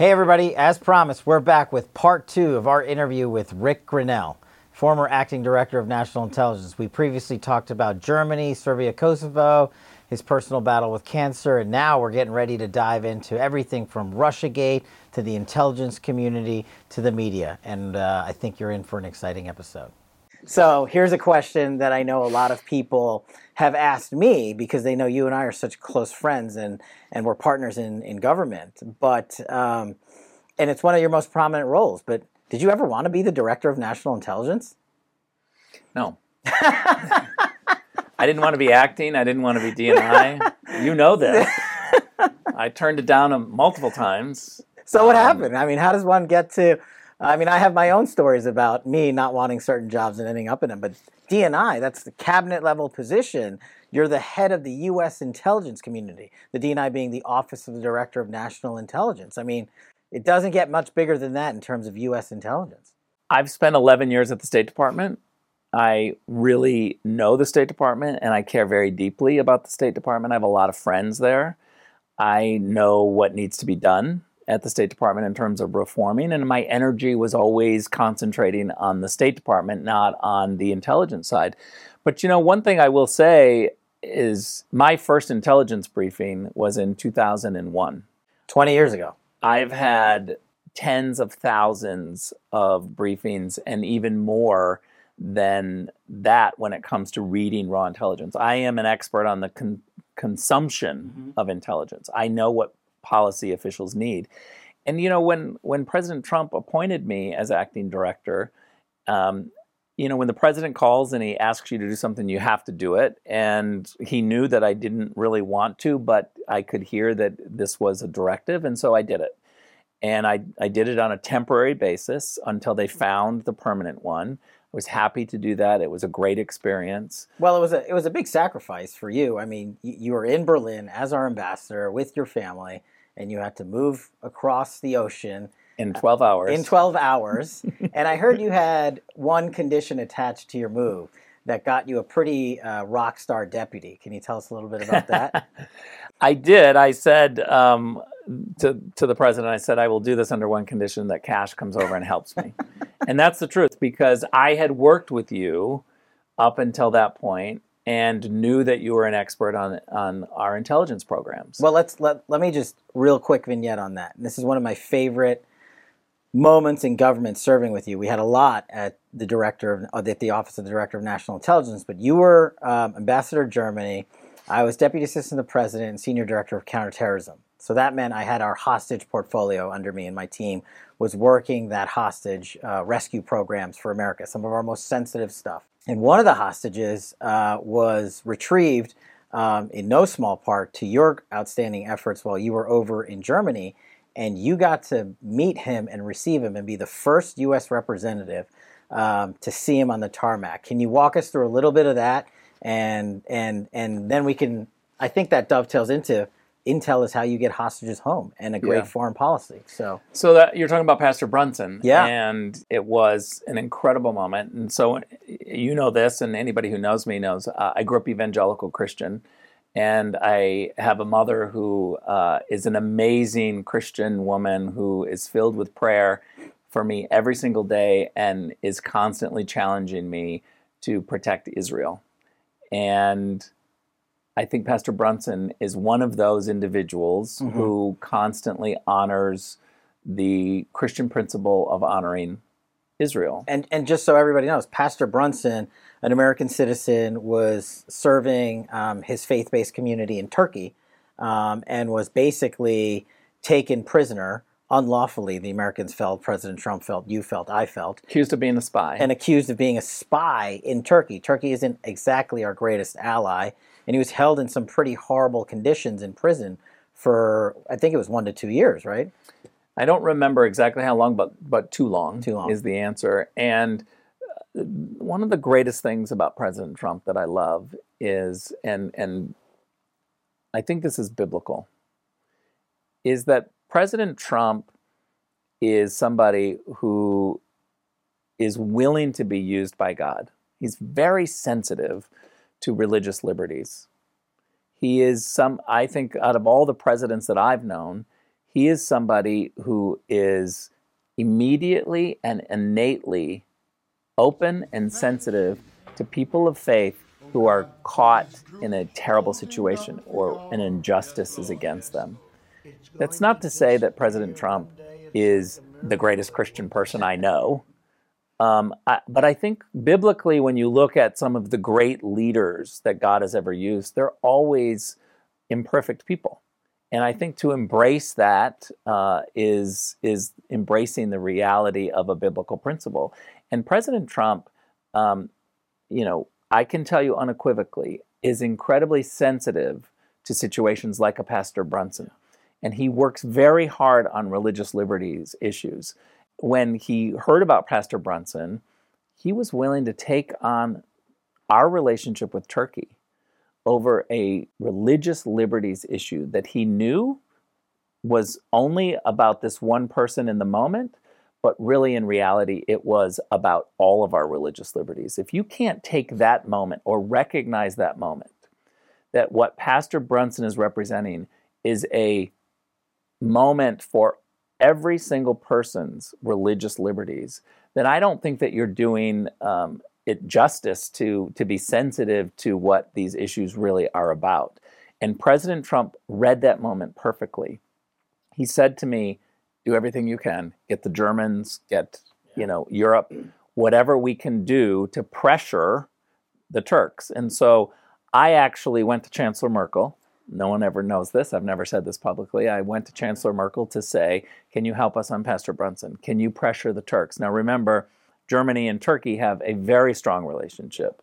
Hey, everybody, as promised, we're back with part two of our interview with Rick Grenell, former acting director of national intelligence. We previously talked about Germany, Serbia, Kosovo, his personal battle with cancer, and now we're getting ready to dive into everything from Russiagate to the intelligence community to the media. And uh, I think you're in for an exciting episode. So here's a question that I know a lot of people have asked me because they know you and I are such close friends and, and we're partners in, in government. But um, and it's one of your most prominent roles. But did you ever want to be the director of national intelligence? No. I didn't want to be acting. I didn't want to be DNI. You know this. I turned it down multiple times. So what um, happened? I mean, how does one get to I mean, I have my own stories about me not wanting certain jobs and ending up in them, but DNI, that's the cabinet level position. You're the head of the U.S. intelligence community, the DNI being the Office of the Director of National Intelligence. I mean, it doesn't get much bigger than that in terms of U.S. intelligence. I've spent 11 years at the State Department. I really know the State Department and I care very deeply about the State Department. I have a lot of friends there. I know what needs to be done at the State Department in terms of reforming, and my energy was always concentrating on the State Department, not on the intelligence side. But you know, one thing I will say is my first intelligence briefing was in 2001. 20 years ago. I've had tens of thousands of briefings and even more than that when it comes to reading raw intelligence. I am an expert on the con- consumption mm-hmm. of intelligence. I know what policy officials need. And you know, when when President Trump appointed me as acting director, um, you know, when the president calls and he asks you to do something, you have to do it. And he knew that I didn't really want to, but I could hear that this was a directive, and so I did it. And I, I did it on a temporary basis until they found the permanent one. I was happy to do that. It was a great experience. Well, it was a it was a big sacrifice for you. I mean, you, you were in Berlin as our ambassador with your family and you had to move across the ocean in 12 hours. In 12 hours. and I heard you had one condition attached to your move that got you a pretty uh, rock star deputy. Can you tell us a little bit about that? I did. I said um, to, to the president, I said, I will do this under one condition that Kash comes over and helps me. and that's the truth because I had worked with you up until that point and knew that you were an expert on on our intelligence programs. Well, let's let let me just real quick vignette on that. this is one of my favorite moments in government serving with you. We had a lot at the director of at the office of the director of national intelligence, but you were um, ambassador to Germany. I was deputy assistant to the president and senior director of counterterrorism. So that meant I had our hostage portfolio under me, and my team was working that hostage uh, rescue programs for America, some of our most sensitive stuff. And one of the hostages uh, was retrieved um, in no small part to your outstanding efforts while you were over in Germany. And you got to meet him and receive him and be the first U.S. representative um, to see him on the tarmac. Can you walk us through a little bit of that? And, and, and then we can, I think that dovetails into intel is how you get hostages home and a great yeah. foreign policy. So, so that you're talking about Pastor Brunson, yeah, and it was an incredible moment. And so, you know this, and anybody who knows me knows uh, I grew up evangelical Christian, and I have a mother who uh, is an amazing Christian woman who is filled with prayer for me every single day and is constantly challenging me to protect Israel. And I think Pastor Brunson is one of those individuals mm-hmm. who constantly honors the Christian principle of honoring Israel. And and just so everybody knows, Pastor Brunson, an American citizen, was serving um, his faith-based community in Turkey, um, and was basically taken prisoner unlawfully. The Americans felt, President Trump felt, you felt, I felt, accused of being a spy, and accused of being a spy in Turkey. Turkey isn't exactly our greatest ally and he was held in some pretty horrible conditions in prison for I think it was one to two years, right? I don't remember exactly how long, but but too long. Too long is the answer. And uh, one of the greatest things about President Trump that I love is, and and I think this is biblical, is that President Trump is somebody who is willing to be used by God. He's very sensitive to religious liberties. He is some, I think, out of all the presidents that I've known, he is somebody who is immediately and innately open and sensitive to people of faith who are caught in a terrible situation or an injustice is against them. That's not to say that President Trump is the greatest Christian person I know. Um, I, but I think biblically, when you look at some of the great leaders that God has ever used, they're always imperfect people. And I think to embrace that uh, is is embracing the reality of a biblical principle. And President Trump, um, you know, I can tell you unequivocally, is incredibly sensitive to situations like a Pastor Brunson. And he works very hard on religious liberties issues. When he heard about Pastor Brunson, he was willing to take on our relationship with Turkey over a religious liberties issue that he knew was only about this one person in the moment, but really in reality, it was about all of our religious liberties. If you can't take that moment or recognize that moment, that what Pastor Brunson is representing is a moment for every single person's religious liberties, then I don't think that you're doing um, it justice to to be sensitive to what these issues really are about. And President Trump read that moment perfectly. He said to me, "Do everything you can. Get the Germans, get you know Europe, whatever we can do to pressure the Turks." And so I actually went to Chancellor Merkel. No one ever knows this. I've never said this publicly. I went to Chancellor Merkel to say, "Can you help us on Pastor Brunson? Can you pressure the Turks?" Now remember, Germany and Turkey have a very strong relationship.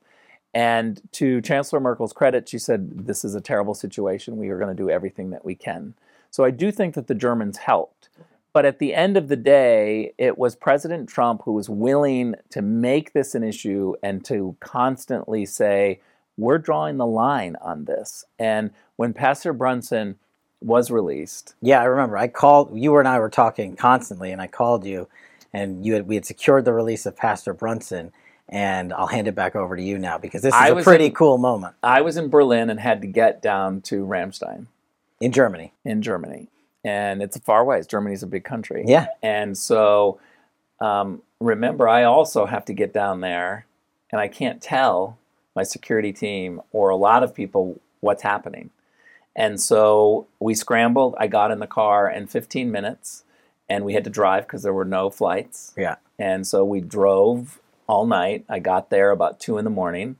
And to Chancellor Merkel's credit, she said, This is a terrible situation. We are going to do everything that we can. So I do think that the Germans helped. But at the end of the day, it was President Trump who was willing to make this an issue and to constantly say, We're drawing the line on this. And when Pastor Brunson was released. Yeah, I remember. I called, you and I were talking constantly, and I called you and you had, we had secured the release of Pastor Brunson. And I'll hand it back over to you now because this is I a pretty in- cool moment I was in Berlin and had to get down to Ramstein in Germany. in Germany. And it's far away. Germany's a big country. Yeah. And so um, remember, I also have to get down there and I can't tell my security team or a lot of people what's happening. And so we scrambled. I got in the car in 15 minutes and we had to drive because there were no flights. Yeah. And so we drove all night. I got there about two in the morning.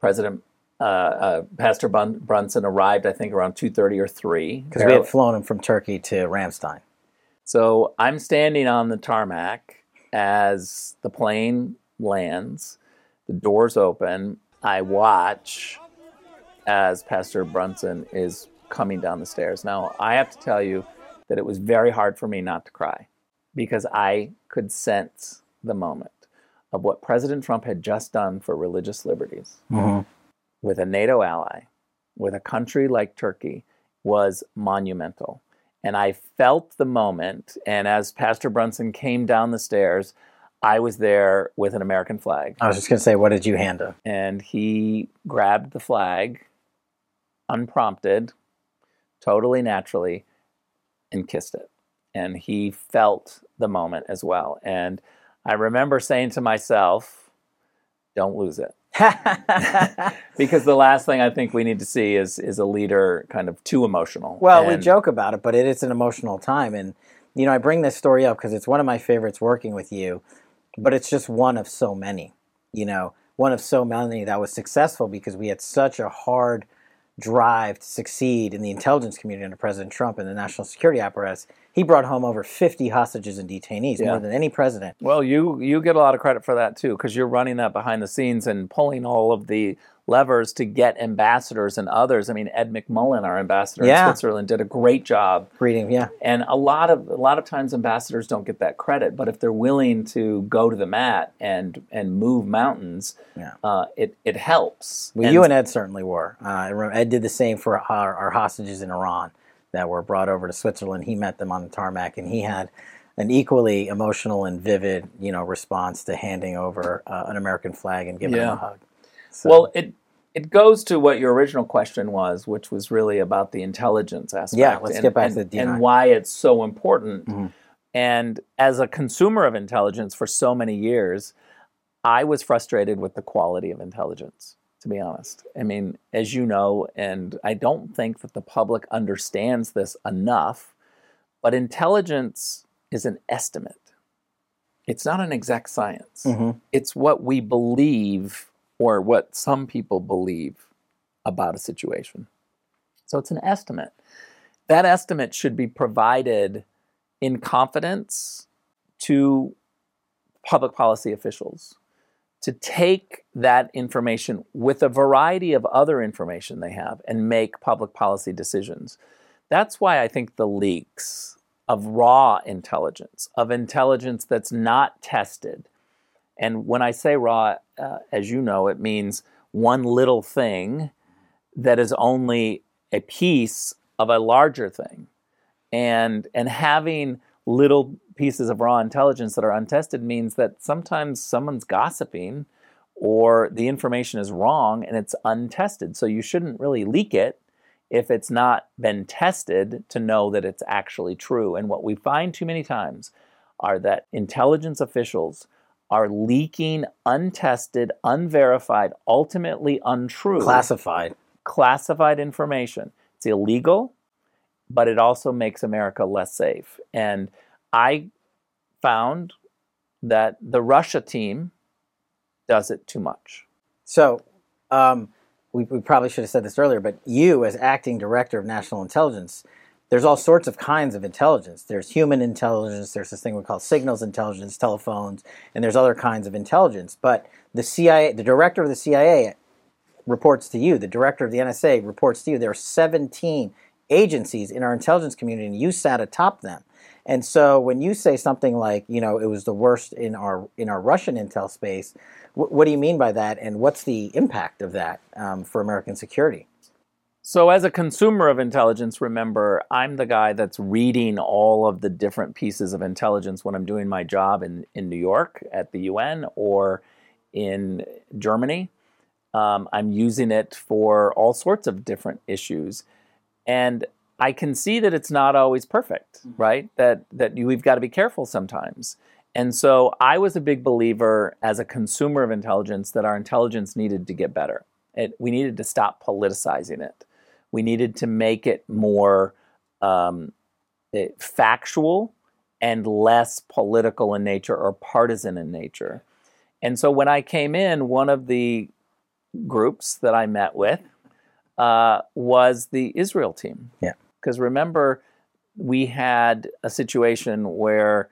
President uh, uh, Pastor Bun- Brunson arrived, I think, around two thirty or three. Because we had flown him from Turkey to Ramstein. So I'm standing on the tarmac as the plane lands. The doors open. I watch as Pastor Brunson is coming down the stairs. Now, I have to tell you that it was very hard for me not to cry because I could sense the moment of what President Trump had just done for religious liberties Mm-hmm. with a NATO ally, with a country like Turkey, was monumental. And I felt the moment. And as Pastor Brunson came down the stairs, I was there with an American flag. I was just going to say, what did you hand him? And he grabbed the flag, unprompted, totally naturally, and kissed it. And he felt the moment as well. And I remember saying to myself, don't lose it because the last thing I think we need to see is is a leader kind of too emotional. Well, we joke about it, but it is an emotional time. And, you know, I bring this story up because it's one of my favorites working with you, but it's just one of so many, you know, one of so many that was successful because we had such a hard drive to succeed in the intelligence community under President Trump and the national security apparatus. He brought home over 50 hostages and detainees, Yeah. more than any president. Well, you you get a lot of credit for that too, because you're running that behind the scenes and pulling all of the levers to get ambassadors and others. I mean, Ed McMullen, our ambassador Yeah. in Switzerland, did a great job. Reading, yeah. And a lot of a lot of times ambassadors don't get that credit, but if they're willing to go to the mat and and move mountains, Yeah. uh, it it helps. Well, you and Ed certainly were. Uh, Ed did the same for our, our hostages in Iran that were brought over to Switzerland. He met them on the tarmac, and he had an equally emotional and vivid, you know, response to handing over uh, an American flag and giving them Yeah. a hug. So, Well, it it goes to what your original question was, which was really about the intelligence aspect. Yeah, let's and, get back and, to the and why it's so important. Mhm. And as a consumer of intelligence for so many years, I was frustrated with the quality of intelligence, to be honest. I mean, as you know, and I don't think that the public understands this enough, but intelligence is an estimate. It's not an exact science Mhm. it's what we believe or what some people believe about a situation. So it's an estimate. That estimate should be provided in confidence to public policy officials to take that information with a variety of other information they have and make public policy decisions. That's why I think the leaks of raw intelligence, of intelligence that's not tested, and when I say raw, uh, as you know, it means one little thing that is only a piece of a larger thing. And, and having little pieces of raw intelligence that are untested means that sometimes someone's gossiping or the information is wrong and it's untested. So you shouldn't really leak it if it's not been tested to know that it's actually true. And what we find too many times are that intelligence officials are leaking untested, unverified, ultimately untrue, Classified. classified information. It's illegal, but it also makes America less safe. And I found that the Russia team does it too much. So, um, we, we probably should have said this earlier, but you, as acting director of national intelligence, there's all sorts of kinds of intelligence. There's human intelligence. There's this thing we call signals intelligence, telephones, and there's other kinds of intelligence. But the CIA, the director of the CIA, reports to you. The director of the NSA reports to you. There are 17 agencies in our intelligence community, and you sat atop them. And so, when you say something like, you know, it was the worst in our in our Russian intel space, wh- what do you mean by that, and what's the impact of that um, for American security? So, as a consumer of intelligence, remember, I'm the guy that's reading all of the different pieces of intelligence when I'm doing my job in, in New York at the UN or in Germany. Um, I'm using it for all sorts of different issues. And I can see that it's not always perfect, right? That, that you, we've got to be careful sometimes. And so I was a big believer as a consumer of intelligence that our intelligence needed to get better. It, we needed to stop politicizing it. We needed to make it more um, eh, factual and less political in nature or partisan in nature. And so when I came in, one of the groups that I met with uh, was the Israel team. Yeah. Because remember, we had a situation where,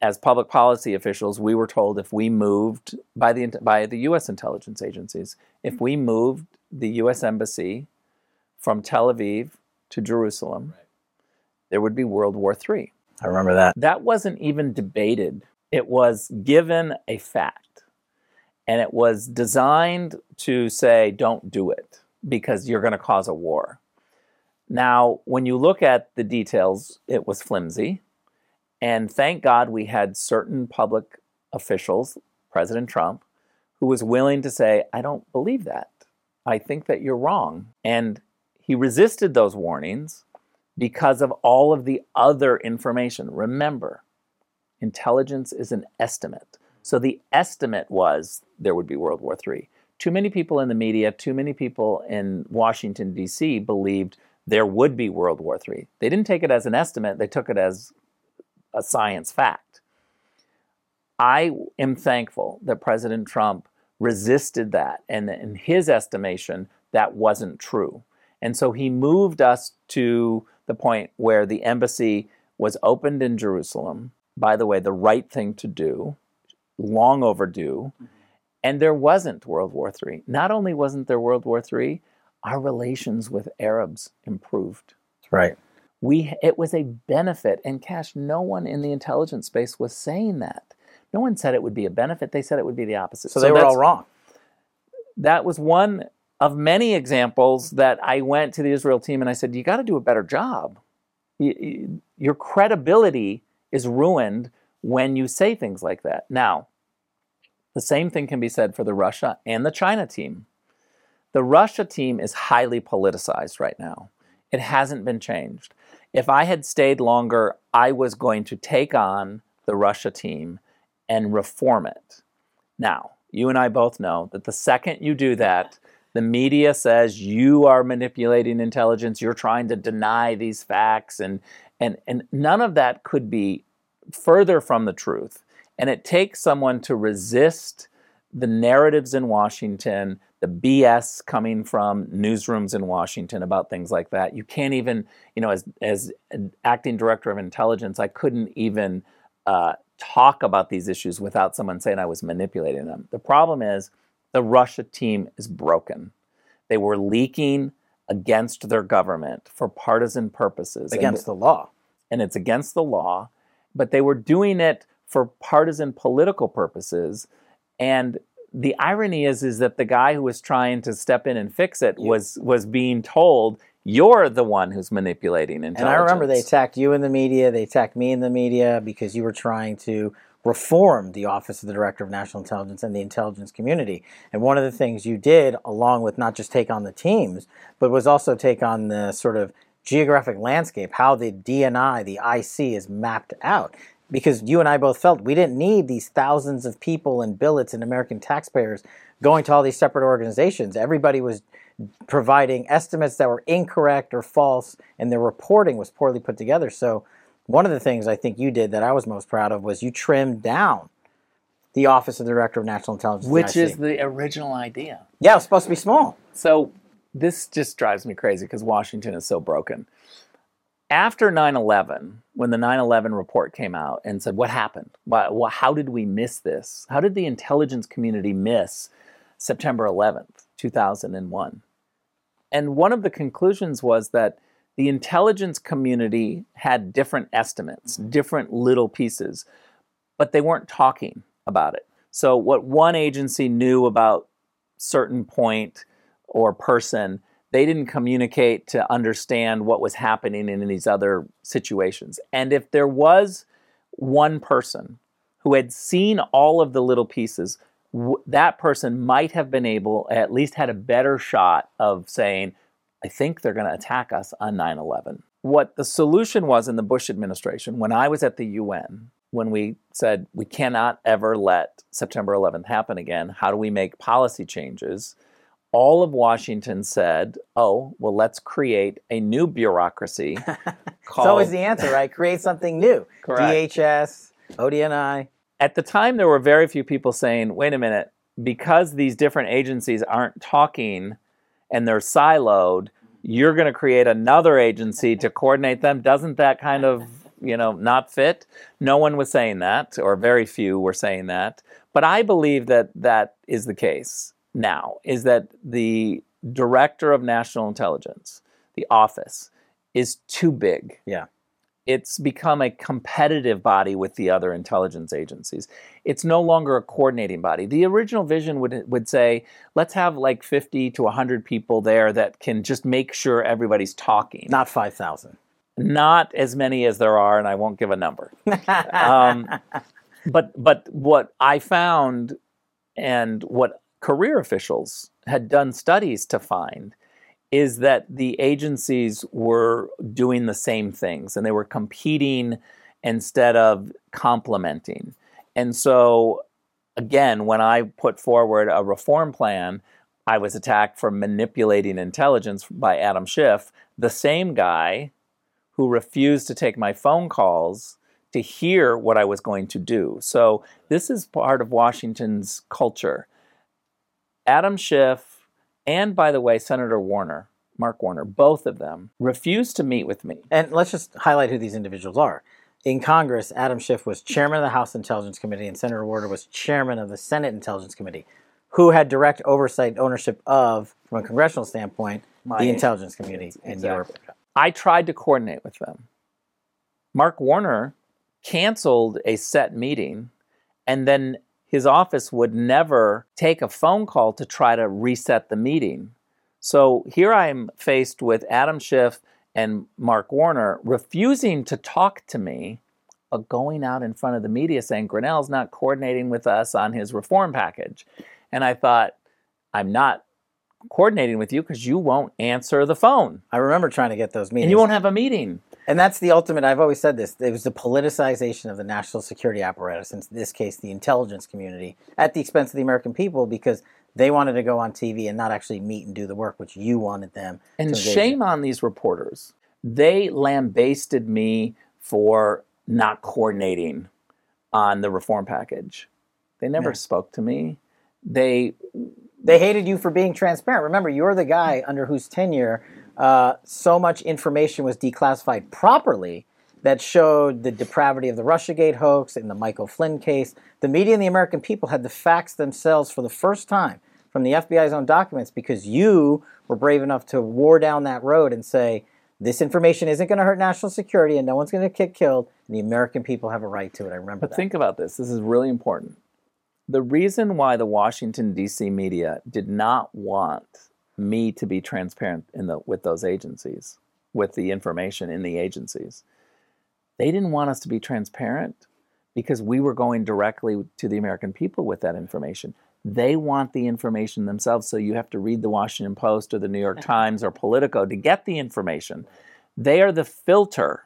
as public policy officials, we were told if we moved by the by the U.S. intelligence agencies, if we moved the U.S. embassy from Tel Aviv to Jerusalem, there would be World War III. I remember that. That wasn't even debated. It was given a fact. And it was designed to say, don't do it because you're going to cause a war. Now, when you look at the details, it was flimsy. And thank God we had certain public officials, President Trump, who was willing to say, I don't believe that. I think that you're wrong. And he resisted those warnings because of all of the other information. Remember, intelligence is an estimate. So the estimate was there would be World War III. Too many people in the media, too many people in Washington, D.C. believed there would be World War III. They didn't take it as an estimate, they took it as a science fact. I am thankful that President Trump resisted that, and in his estimation, that wasn't true. And so he moved us to the point where the embassy was opened in Jerusalem. By the way, the right thing to do, long overdue. Mm-hmm. And there wasn't World War III. Not only wasn't there World War III, our relations with Arabs improved. Right. We, it was a benefit. And Kash, no one in the intelligence space was saying that. No one said it would be a benefit. They said it would be the opposite. So, they were all wrong. that was one of many examples that I went to the Israel team and I said, "You got to do a better job. Your credibility is ruined when you say things like that." Now, the same thing can be said for the Russia and the China team. The Russia team is highly politicized right now. It hasn't been changed. If I had stayed longer, I was going to take on the Russia team and reform it. Now, you and I both know that the second you do that, the media says you are manipulating intelligence, you're trying to deny these facts, and, and, and none of that could be further from the truth. And it takes someone to resist the narratives in Washington, the BS coming from newsrooms in Washington about things like that. You can't even, you know, as as acting director of intelligence, I couldn't even uh, talk about these issues without someone saying I was manipulating them. The problem is the Russia team is broken. They were leaking against their government for partisan purposes. Against and, the law. And it's against the law, but they were doing it for partisan political purposes. And the irony is is that the guy who was trying to step in and fix it was was being told you're the one who's manipulating intelligence. And I remember they attacked you in the media, they attacked me in the media because you were trying to reform the Office of the Director of National Intelligence and the intelligence community. And one of the things you did, along with not just take on the teams, but was also take on the sort of geographic landscape, how the DNI, the IC is mapped out. Because you and I both felt we didn't need these thousands of people and billets and American taxpayers going to all these separate organizations. Everybody was providing estimates that were incorrect or false, and their reporting was poorly put together. So, one of the things I think you did that I was most proud of was you trimmed down the Office of the Director of National Intelligence, which is the original idea. Yeah, it was supposed to be small. So, this just drives me crazy because Washington is so broken. After 9 11, when the 9 11 report came out and said, What happened? Why, how did we miss this? How did the intelligence community miss September 11th, 2001? And one of the conclusions was that the intelligence community had different estimates, different little pieces, but they weren't talking about it. So, what one agency knew about certain point or person, they didn't communicate to understand what was happening in these other situations. And if there was one person who had seen all of the little pieces, w- that person might have been able, at least had a better shot of saying, I think they're going to attack us on 9 11. What the solution was in the Bush administration, when I was at the UN, when we said we cannot ever let September 11th happen again, how do we make policy changes? All of Washington said, oh, well, let's create a new bureaucracy. called... it's always the answer, right? Create something new. Correct. DHS, ODNI. At the time, there were very few people saying, wait a minute, because these different agencies aren't talking and they're siloed, you're going to create another agency to coordinate them. Doesn't that kind of, you know, not fit? No one was saying that, or very few were saying that. But I believe that that is the case now, is that the director of national intelligence, the office, is too big. Yeah it's become a competitive body with the other intelligence agencies. It's no longer a coordinating body. The original vision would would say, let's have like 50 to 100 people there that can just make sure everybody's talking. Not 5,000. Not as many as there are, and I won't give a number. um, but but what I found, and what career officials had done studies to find, is that the agencies were doing the same things and they were competing instead of complementing. And so, again, when I put forward a reform plan, I was attacked for manipulating intelligence by Adam Schiff, the same guy who refused to take my phone calls to hear what I was going to do. So, this is part of Washington's culture. Adam Schiff and by the way, Senator Warner, Mark Warner, both of them refused to meet with me. And let's just highlight who these individuals are. In Congress, Adam Schiff was chairman of the House Intelligence Committee, and Senator Warner was chairman of the Senate Intelligence Committee, who had direct oversight ownership of, from a congressional standpoint, My the intelligence community in Europe. I tried to coordinate with them. Mark Warner canceled a set meeting and then his office would never take a phone call to try to reset the meeting. So here I am faced with Adam Schiff and Mark Warner refusing to talk to me, but going out in front of the media saying Grenell's not coordinating with us on his reform package. And I thought, I'm not coordinating with you because you won't answer the phone I remember trying to get those meetings. and you won't have a meeting. And that's the ultimate. I've always said this. It was the politicization of the national security apparatus, in this case, the intelligence community, at the expense of the American people, because they wanted to go on TV and not actually meet and do the work, which you wanted them. And shame on these reporters. They lambasted me for not coordinating on the reform package. They never Yeah. spoke to me. They They hated you for being transparent. Remember, you're the guy under whose tenure uh, so much information was declassified properly that showed the depravity of the Russiagate hoax and the Michael Flynn case. The media and the American people had the facts themselves for the first time from the FBI's own documents because you were brave enough to war down that road and say, this information isn't going to hurt national security and no one's going to get killed, and the American people have a right to it. I remember But that. think about this. This is really important. The reason why the Washington D.C. media did not want me to be transparent in the with those agencies, with the information in the agencies, they didn't want us to be transparent because we were going directly to the American people with that information. They want the information themselves, so you have to read the Washington Post or the New York Times or Politico to get the information. They are the filter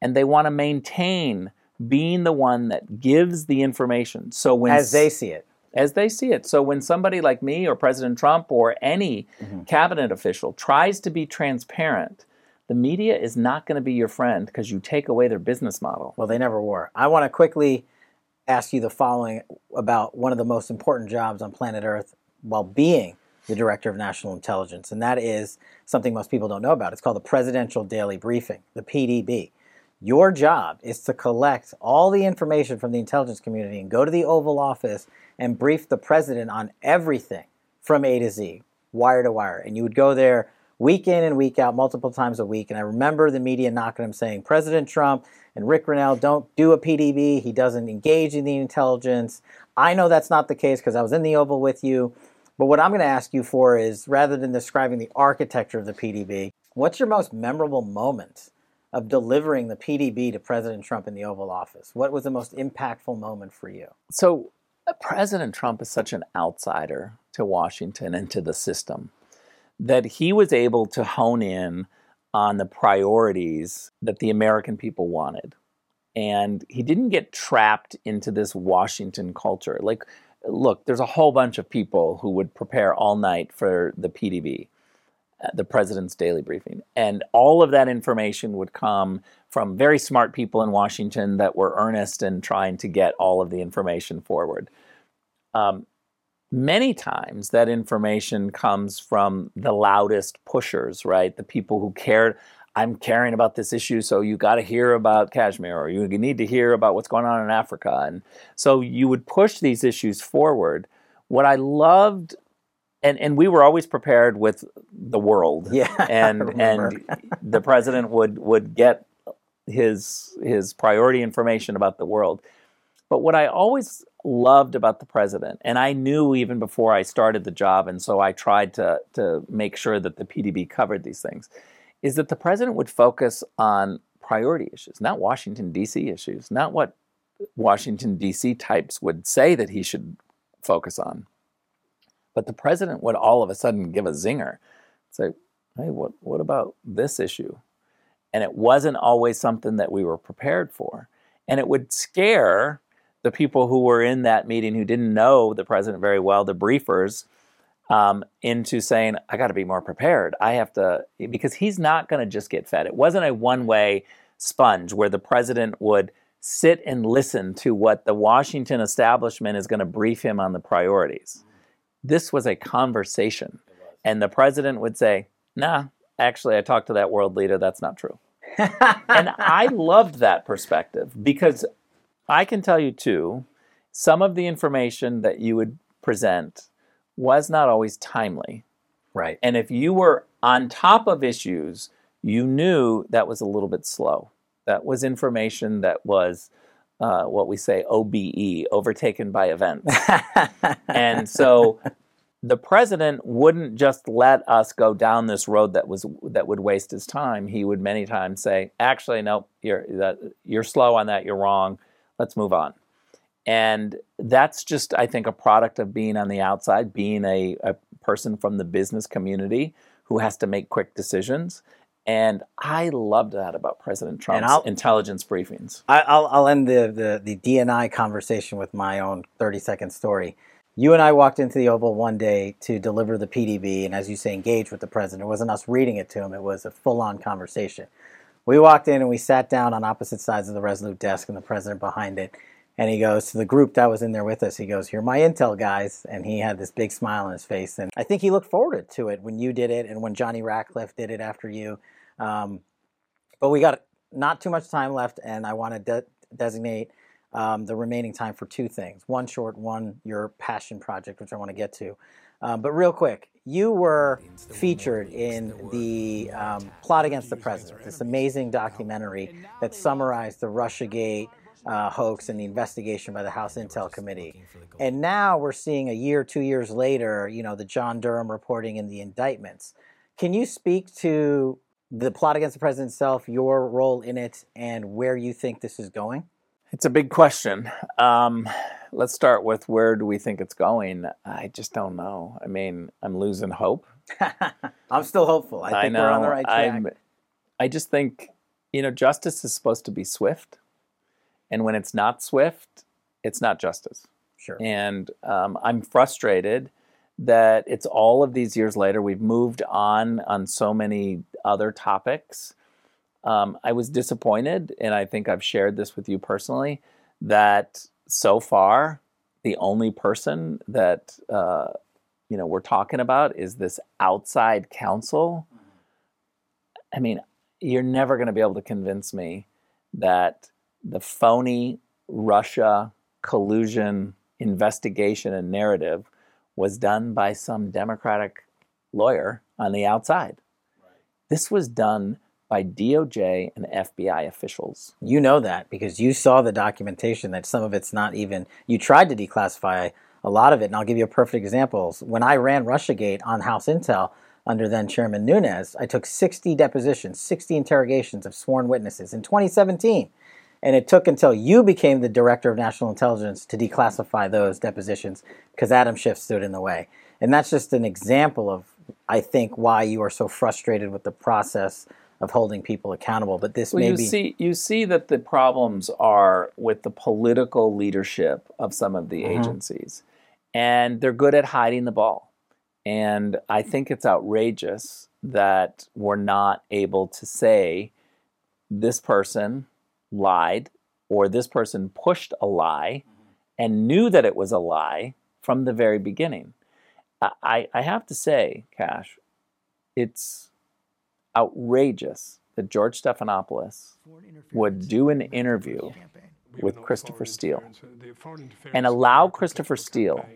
and they want to maintain being the one that gives the information. So when As they see it. As they see it. So when somebody like me or President Trump or any mm-hmm. cabinet official tries to be transparent, the media is not going to be your friend because you take away their business model. Well, they never were. I want to quickly ask you the following about one of the most important jobs on planet Earth while being the Director of National Intelligence, and that is something most people don't know about. It's called the Presidential Daily Briefing, the PDB. Your job is to collect all the information from the intelligence community and go to the Oval Office and brief the president on everything from A to Z, wire to wire. And you would go there week in and week out, multiple times a week. And I remember the media knocking him saying, President Trump and Rick Grenell don't do a PDB. He doesn't engage in the intelligence. I know that's not the case because I was in the Oval with you. But what I'm going to ask you for is rather than describing the architecture of the PDB, what's your most memorable moment of delivering the PDB to President Trump in the Oval Office? What was the most impactful moment for you? So uh, President Trump is such an outsider to Washington and to the system that he was able to hone in on the priorities that the American people wanted. And he didn't get trapped into this Washington culture. Like, look, there's a whole bunch of people who would prepare all night for the PDB, the president's daily briefing. And all of that information would come from very smart people in Washington that were earnest in trying to get all of the information forward. Um, many times that information comes from the loudest pushers, right? The people who cared. I'm caring about this issue, so you got to hear about Kashmir, or you need to hear about what's going on in Africa. And so you would push these issues forward. What I loved, and, and we were always prepared with the world. Yeah, And and the president would would get his his priority information about the world. But what I always loved about the president, and I knew even before I started the job, and so I tried to to make sure that the PDB covered these things, is that the president would focus on priority issues, not Washington D.C. issues, not what Washington D.C. types would say that he should focus on. But the president would all of a sudden give a zinger, say, "Hey, what what about this issue?" And it wasn't always something that we were prepared for, and it would scare the people who were in that meeting who didn't know the president very well, the briefers, um, into saying, I got to be more prepared. I have to, because he's not going to just get fed. It wasn't a one way sponge where the president would sit and listen to what the Washington establishment is going to brief him on the priorities. This was a conversation. And the president would say, Nah, actually, I talked to that world leader. That's not true. and I loved that perspective because I can tell you too, some of the information that you would present was not always timely. right. And if you were on top of issues, you knew that was a little bit slow. That was information that was uh, what we say OBE, overtaken by events. and so the president wouldn't just let us go down this road that was that would waste his time. He would many times say, "Actually, no, you're that you're slow on that. You're wrong. Let's move on." And that's just, I think, a product of being on the outside, being a, a person from the business community who has to make quick decisions. And I loved that about President Trump's intelligence briefings. I, I'll, I'll end the, the, the DNI conversation with my own 30 second story. You and I walked into the Oval one day to deliver the PDB, and as you say, engage with the president. It wasn't us reading it to him, it was a full on conversation. We walked in and we sat down on opposite sides of the Resolute desk, and the president behind it. And he goes to the group that was in there with us, he goes, You're my intel guys. And he had this big smile on his face. And I think he looked forward to it when you did it and when Johnny Ratcliffe did it after you. Um, but we got not too much time left, and I want to de- designate um, the remaining time for two things one short, one your passion project, which I want to get to. Um, but real quick, you were featured in the um, Plot Against the President, this amazing documentary that summarized the Russiagate uh, hoax and the investigation by the House Intel Committee. And now we're seeing a year, two years later, you know, the John Durham reporting and the indictments. Can you speak to the plot against the president itself, your role in it, and where you think this is going? It's a big question. Um, let's start with where do we think it's going? I just don't know. I mean, I'm losing hope. I'm still hopeful. I think know. we're on the right track. I'm, I just think, you know, justice is supposed to be swift. And when it's not swift, it's not justice. Sure. And um, I'm frustrated that it's all of these years later. We've moved on on so many other topics. Um, I was disappointed, and I think I've shared this with you personally, that so far the only person that uh, you know we're talking about is this outside counsel. I mean, you're never going to be able to convince me that the phony Russia collusion investigation and narrative was done by some Democratic lawyer on the outside. This was done by DOJ and FBI officials. You know that because you saw the documentation that some of it's not even, you tried to declassify a lot of it. And I'll give you a perfect example. When I ran Russiagate on House Intel under then Chairman Nunes, I took 60 depositions, 60 interrogations of sworn witnesses in 2017. And it took until you became the director of national intelligence to declassify those depositions because Adam Schiff stood in the way. And that's just an example of, I think, why you are so frustrated with the process of holding people accountable. But this Well, may you be. see, you see that the problems are with the political leadership of some of the Mhm. agencies, and they're good at hiding the ball. And I think it's outrageous that we're not able to say this person lied or this person pushed a lie and knew that it was a lie from the very beginning. I, I I have to say, Kash, it's outrageous that George Stephanopoulos would do an interview with Christopher Steele and allow Christopher Steele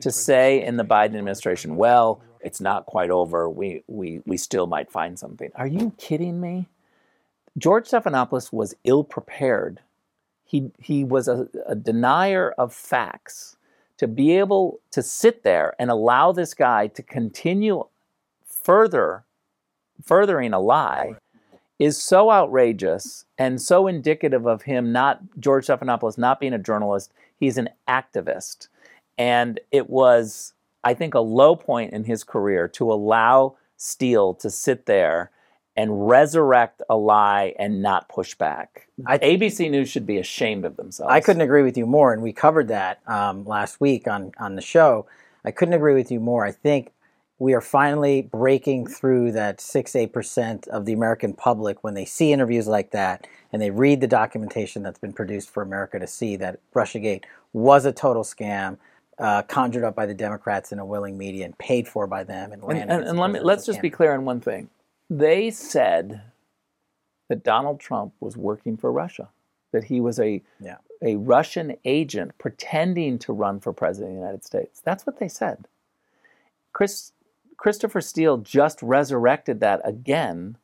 to say in the Biden administration, well, it's not quite over. We, we, we still might find something. Are you kidding me? George Stephanopoulos was ill prepared. He, he was a, a denier of facts. To be able to sit there and allow this guy to continue further, furthering a lie is so outrageous and so indicative of him not, George Stephanopoulos, not being a journalist. He's an activist. And it was, I think, a low point in his career to allow Steele to sit there and resurrect a lie and not push back. I- ABC News should be ashamed of themselves. I couldn't agree with you more, and we covered that um, last week on on the show. I couldn't agree with you more. I think we are finally breaking through that six eight percent of the American public when they see interviews like that and they read the documentation that's been produced for America to see that RussiaGate was a total scam. Uh, conjured up by the Democrats in a willing media and paid for by them and And, and, and let me, let's just be clear on one thing. They said that Donald Trump was working for Russia, that he was a Yeah. a Russian agent pretending to run for president of the United States. That's what they said. Chris Christopher Steele just resurrected that again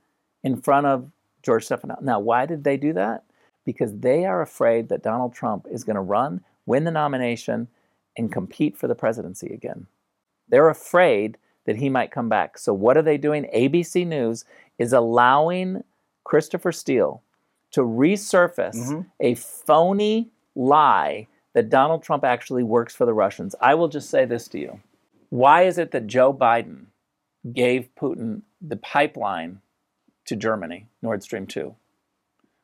in front of George Stephanopoulos. Now, why did they do that? Because they are afraid that Donald Trump is going to run, win the nomination, and compete for the presidency again. They're afraid that he might come back. So, what are they doing? ABC News is allowing Christopher Steele to resurface Mhm. a phony lie that Donald Trump actually works for the Russians. I will just say this to you Why is it that Joe Biden gave Putin the pipeline to Germany, Nord Stream 2?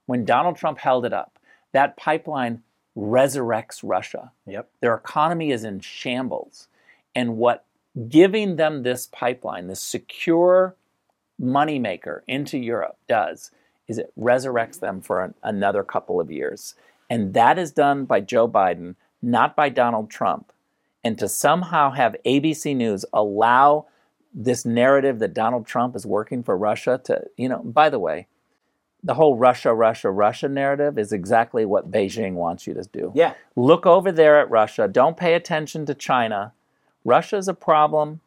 When Donald Trump held it up, that pipeline resurrects Russia. Yep. Their economy is in shambles. And what giving them this pipeline, this secure moneymaker into Europe does is it resurrects them for an, another couple of years. And that is done by Joe Biden, not by Donald Trump. And to somehow have ABC News allow this narrative that Donald Trump is working for Russia to, you know, by the way, the whole Russia, Russia, Russia narrative is exactly what Beijing wants you to do. Yeah. Look over there at Russia. Don't pay attention to China. Russia is a problem.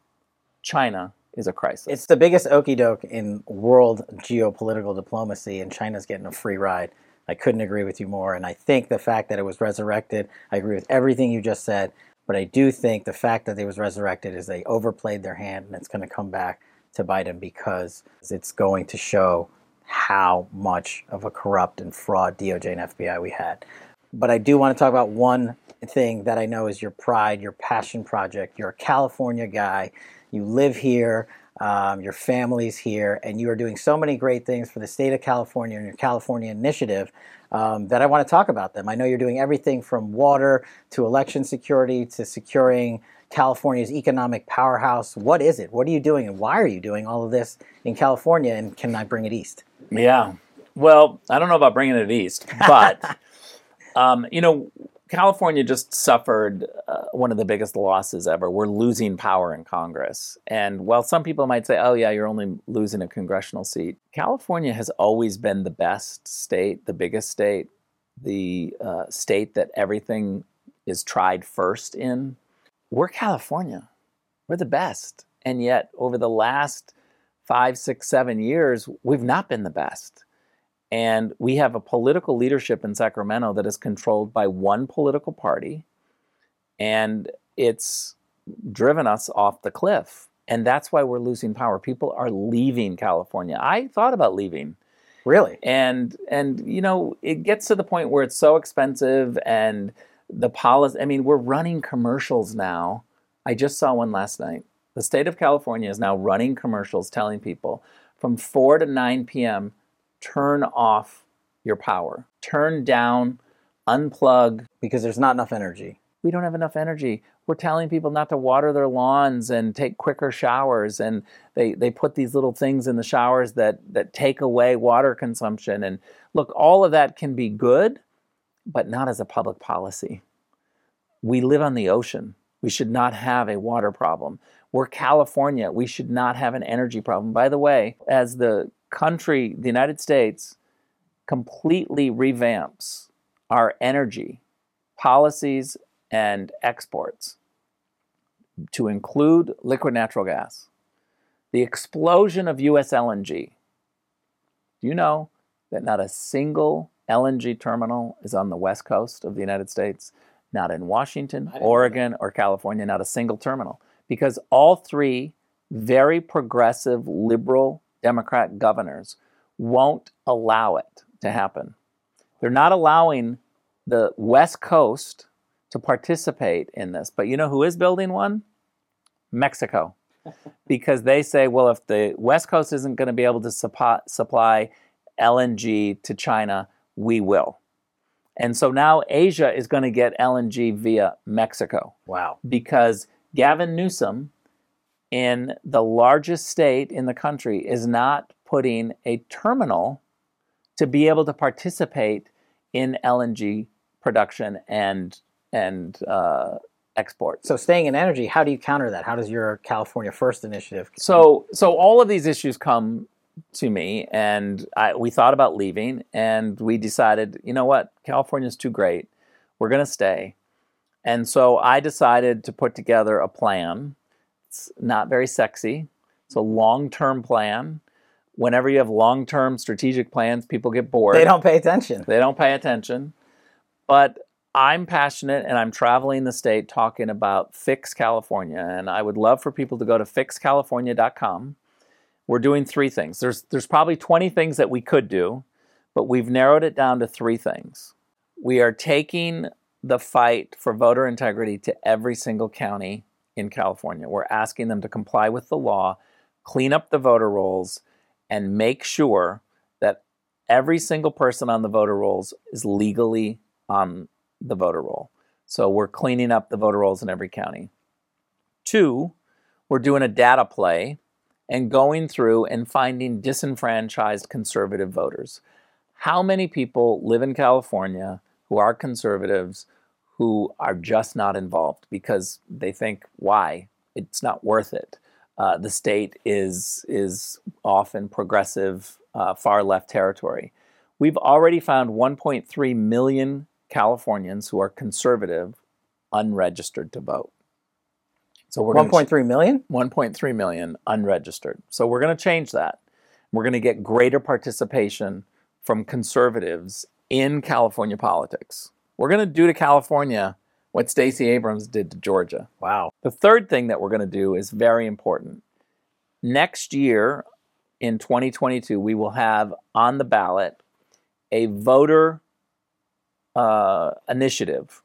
China is a crisis. It's the biggest okey doke in world geopolitical diplomacy, and China's getting a free ride. I couldn't agree with you more. And I think the fact that it was resurrected, I agree with everything you just said. But I do think the fact that it was resurrected is they overplayed their hand, and it's going to come back to them because it's going to show how much of a corrupt and fraud DOJ and FBI we had. But I do want to talk about one thing that I know is your pride, your passion project. You're a California guy. You live here. Um, your family's here, and you are doing so many great things for the state of California and your California initiative um, that I want to talk about them. I know you're doing everything from water to election security to securing California's economic powerhouse. What is it? What are you doing, and why are you doing all of this in California? And can I bring it east? Yeah. Well, I don't know about bringing it east, but um, you know, California just suffered uh, one of the biggest losses ever. We're losing power in Congress. And while some people might say, oh, yeah, you're only losing a congressional seat, California has always been the best state, the biggest state, the uh, state that everything is tried first in. We're California. We're the best. And yet, over the last five, six, seven years, we've not been the best. And we have a political leadership in Sacramento that is controlled by one political party, and it's driven us off the cliff. And that's why we're losing power. People are leaving California. I thought about leaving. Really? And and you know, it gets to the point where it's so expensive and the policy I mean, we're running commercials now. I just saw one last night. The state of California is now running commercials telling people from 4 to 9 p.m turn off your power, turn down, unplug. Because there's not enough energy. We don't have enough energy. We're telling people not to water their lawns and take quicker showers, and they, they put these little things in the showers that, that take away water consumption. And look, all of that can be good, but not as a public policy. We live on the ocean. We should not have a water problem. We're California. We should not have an energy problem. By the way, as the country, the United States, completely revamps our energy policies and exports to include liquid natural gas. The explosion of US LNG. Do you know that not a single LNG terminal is on the west coast of the United States? Not in Washington, Oregon, or California, not a single terminal. Because all three very progressive liberal Democrat governors won't allow it to happen. They're not allowing the West Coast to participate in this. But you know who is building one? Mexico. because they say, well, if the West Coast isn't going to be able to supply LNG to China, we will. And so now Asia is going to get LNG via Mexico. Wow. Because Gavin Newsom in the largest state in the country is not putting a terminal to be able to participate in LNG production and and uh, export. So staying in energy, how do you counter that? How does your California First initiative? So so all of these issues come to me, and I, we thought about leaving, and we decided, you know what, California's too great. We're going to stay, and so I decided to put together a plan it's not very sexy. It's a long term plan. Whenever you have long term strategic plans, people get bored. They don't pay attention. They don't pay attention. But I'm passionate and I'm traveling the state talking about Fix California. And I would love for people to go to fixcalifornia.com. We're doing three things. There's, there's probably 20 things that we could do, but we've narrowed it down to three things. We are taking the fight for voter integrity to every single county in California. We're asking them to comply with the law, clean up the voter rolls, and make sure that every single person on the voter rolls is legally on the voter roll. So we're cleaning up the voter rolls in every county. Two, we're doing a data play and going through and finding disenfranchised conservative voters. How many people live in California who are conservatives who are just not involved because they think, why? It's not worth it. Uh, the state is is often progressive, uh, far left territory. We've already found 1.3 million Californians who are conservative unregistered to vote. So we're 1.3 million? 1.3 million unregistered. So we're going to change that. We're going to get greater participation from conservatives in California politics. We're going to do to California what Stacey Abrams did to Georgia. Wow. The third thing that we're going to do is very important. Next year, in 2022, we will have on the ballot a voter uh, initiative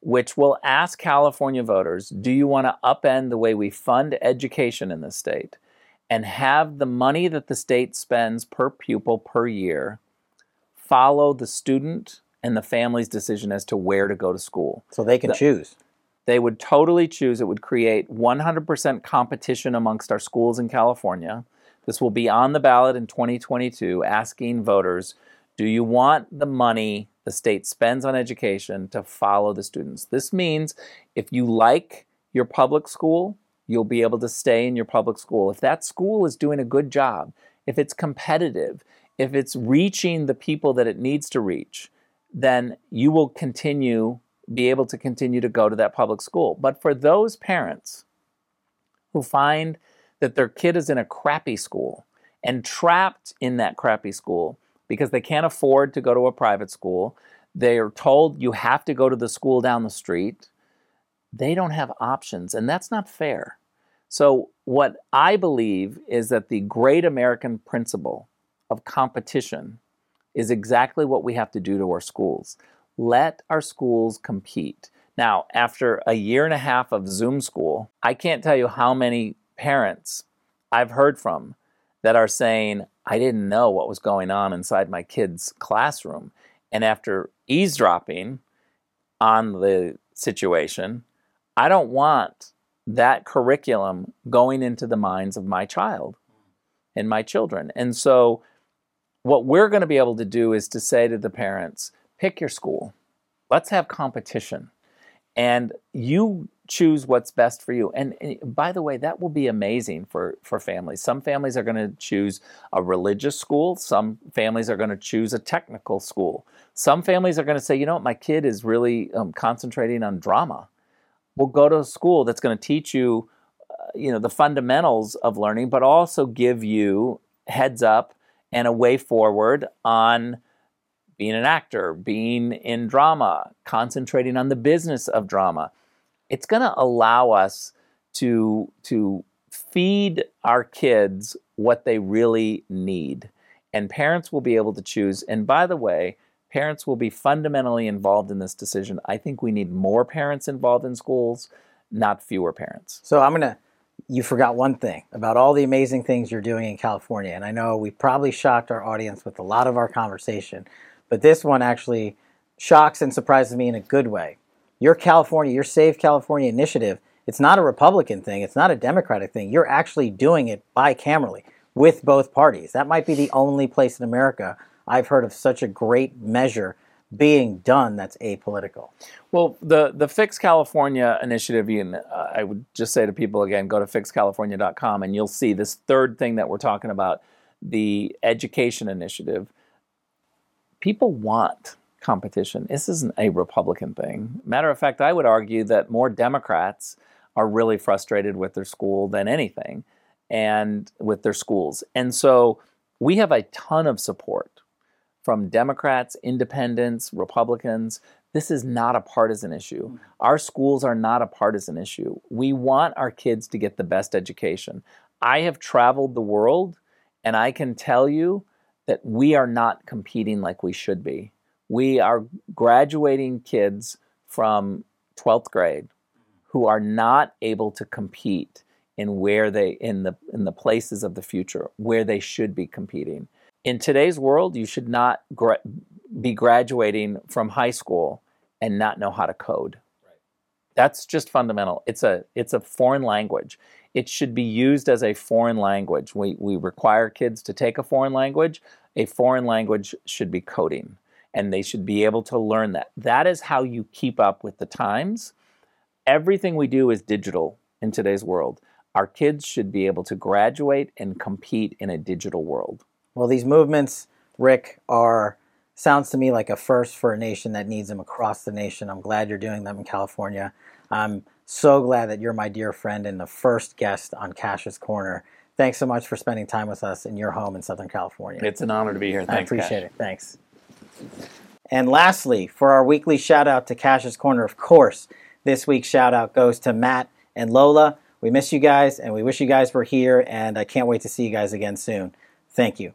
which will ask California voters do you want to upend the way we fund education in the state and have the money that the state spends per pupil per year follow the student and the family's decision as to where to go to school? So they can the, choose. They would totally choose. It would create 100% competition amongst our schools in California. This will be on the ballot in 2022 asking voters do you want the money the state spends on education to follow the students. This means if you like your public school, you'll be able to stay in your public school. If that school is doing a good job, if it's competitive, if it's reaching the people that it needs to reach, then you will continue be able to continue to go to that public school. But for those parents who find that their kid is in a crappy school and trapped in that crappy school, because they can't afford to go to a private school. They are told you have to go to the school down the street. They don't have options, and that's not fair. So, what I believe is that the great American principle of competition is exactly what we have to do to our schools. Let our schools compete. Now, after a year and a half of Zoom school, I can't tell you how many parents I've heard from that are saying, I didn't know what was going on inside my kid's classroom. And after eavesdropping on the situation, I don't want that curriculum going into the minds of my child and my children. And so, what we're going to be able to do is to say to the parents, pick your school. Let's have competition. And you choose what's best for you. And, and, by the way, that will be amazing for, for families. Some families are going to choose a religious school, some families are going to choose a technical school. Some families are going to say, you know what, my kid is really um, concentrating on drama. We'll go to a school that's going to teach you, uh, you know, the fundamentals of learning, but also give you heads up and a way forward on being an actor, being in drama, concentrating on the business of drama. It's going to allow us to to feed our kids what they really need. And parents will be able to choose. And by the way parents will be fundamentally involved in this decision. I think we need more parents involved in schools not fewer parents. So i'm going to you forgot one thing about all the amazing things you're doing in california and i know we probably shocked our audience with a lot of our conversation but this one actually shocks and surprises me in a good way your California, your Save California initiative, it's not a Republican thing, it's not a Democratic thing. You're actually doing it bicamerally with both parties. That might be the only place in America I've heard of such a great measure being done that's apolitical. Well, the the Fix California initiative, you uh, I would just say to people again, go to fixcalifornia.com and you'll see this third thing that we're talking about, the education initiative. People want competition. This isn't a Republican thing. Matter of fact, I would argue that more Democrats are really frustrated with their school than anything and with their schools. And so we have a ton of support from Democrats, independents, Republicans. This is not a partisan issue. Mm. Our schools are not a partisan issue. We want our kids to get the best education. I have traveled the world and I can tell you that we are not competing like we should be we are graduating kids from 12th grade who are not able to compete in where they in the in the places of the future where they should be competing. In today's world, you should not gra- be graduating from high school and not know how to code. That's just fundamental. It's a it's a foreign language. It should be used as a foreign language. We we require kids to take a foreign language. A foreign language should be coding and they should be able to learn that. That is how you keep up with the times. Everything we do is digital in today's world. Our kids should be able to graduate and compete in a digital world. Well, these movements, Rick, are sounds to me like a first for a nation that needs them across the nation. I'm glad you're doing them in California. I'm so glad that you're my dear friend and the first guest on Kash's Corner. Thanks so much for spending time with us in your home in Southern California. It's an honor to be here. Thanks, I appreciate Kash. it. Thanks. And lastly, for our weekly shout out to Kash's Corner, of course, this week's shout out goes to Matt and Lola. We miss you guys and we wish you guys were here, and I can't wait to see you guys again soon. Thank you.